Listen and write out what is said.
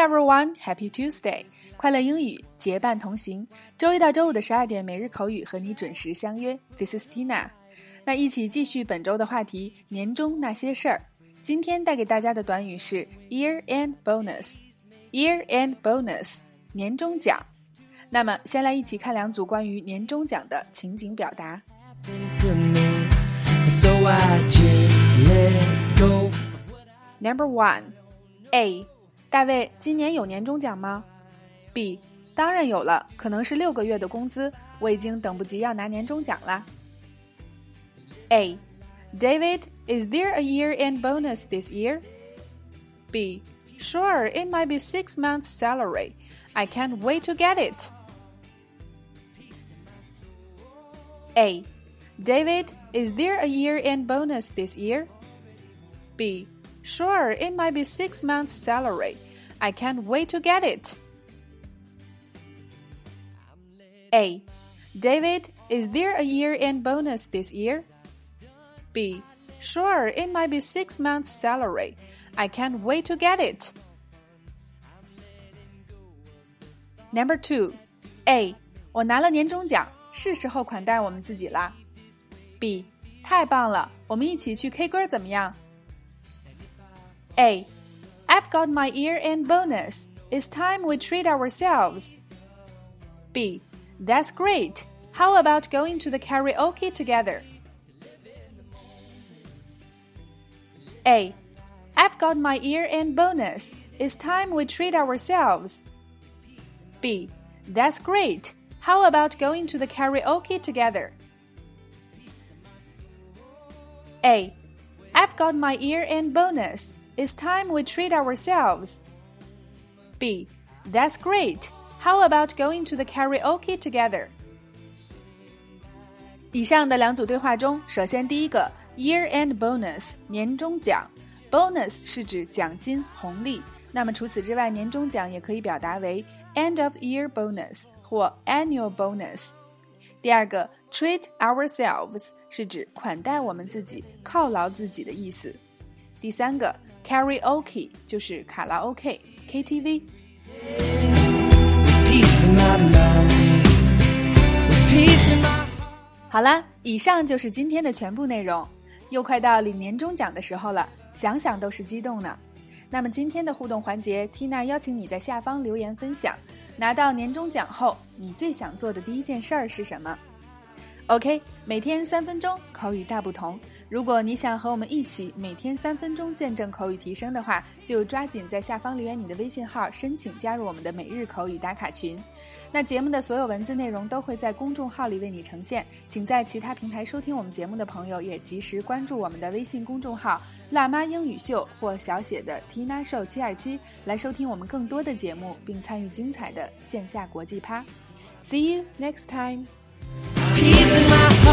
everyone, Happy Tuesday！快乐英语结伴同行，周一到周五的十二点，每日口语和你准时相约。This is Tina。那一起继续本周的话题——年终那些事儿。今天带给大家的短语是 Year End Bonus。Year End Bonus，年终奖。那么，先来一起看两组关于年终奖的情景表达。Number one, A. 大卫，今年有年终奖吗？B. 当然有了，可能是六个月的工资，我已经等不及要拿年终奖了。A. David, is there a year-end bonus this year? B. Sure, it might be six months' salary. I can't wait to get it. A. David, is there a year-end bonus this year? B. Sure, it might be six months' salary. I can't wait to get it. A. David, is there a year end bonus this year? B. Sure, it might be six months' salary. I can't wait to get it. Number two, A. 我拿了年终奖，是时候款待我们自己啦。B. 太棒了，我们一起去 K 歌怎么样 ？a. I've got my year end bonus. It's time we treat ourselves. B. That's great. How about going to the karaoke together? A. I've got my year end bonus. It's time we treat ourselves. B. That's great. How about going to the karaoke together? A. I've got my year end bonus. It's time we treat ourselves. B. That's great. How about going to the karaoke together? 以上的两组对话中，首先第一个 year-end bonus 年终奖，bonus 是指奖金红利。那么除此之外，年终奖也可以表达为 end of year bonus 或 annual bonus。第二个 treat ourselves 是指款待我们自己、犒劳自己的意思。 第三个 karaoke 就是卡拉 OK KTV。好啦，以上就是今天的全部内容。又快到领年终奖的时候了，想想都是激动呢。那么今天的互动环节，Tina 邀请你在下方留言分享，拿到年终奖后，你最想做的第一件事儿是什么？OK，每天三分钟，口语大不同。如果你想和我们一起每天三分钟见证口语提升的话，就抓紧在下方留言你的微信号，申请加入我们的每日口语打卡群。那节目的所有文字内容都会在公众号里为你呈现，请在其他平台收听我们节目的朋友也及时关注我们的微信公众号“辣妈英语秀”或小写的 Tina Show 七二七，来收听我们更多的节目，并参与精彩的线下国际趴。See you next time. Of my soul.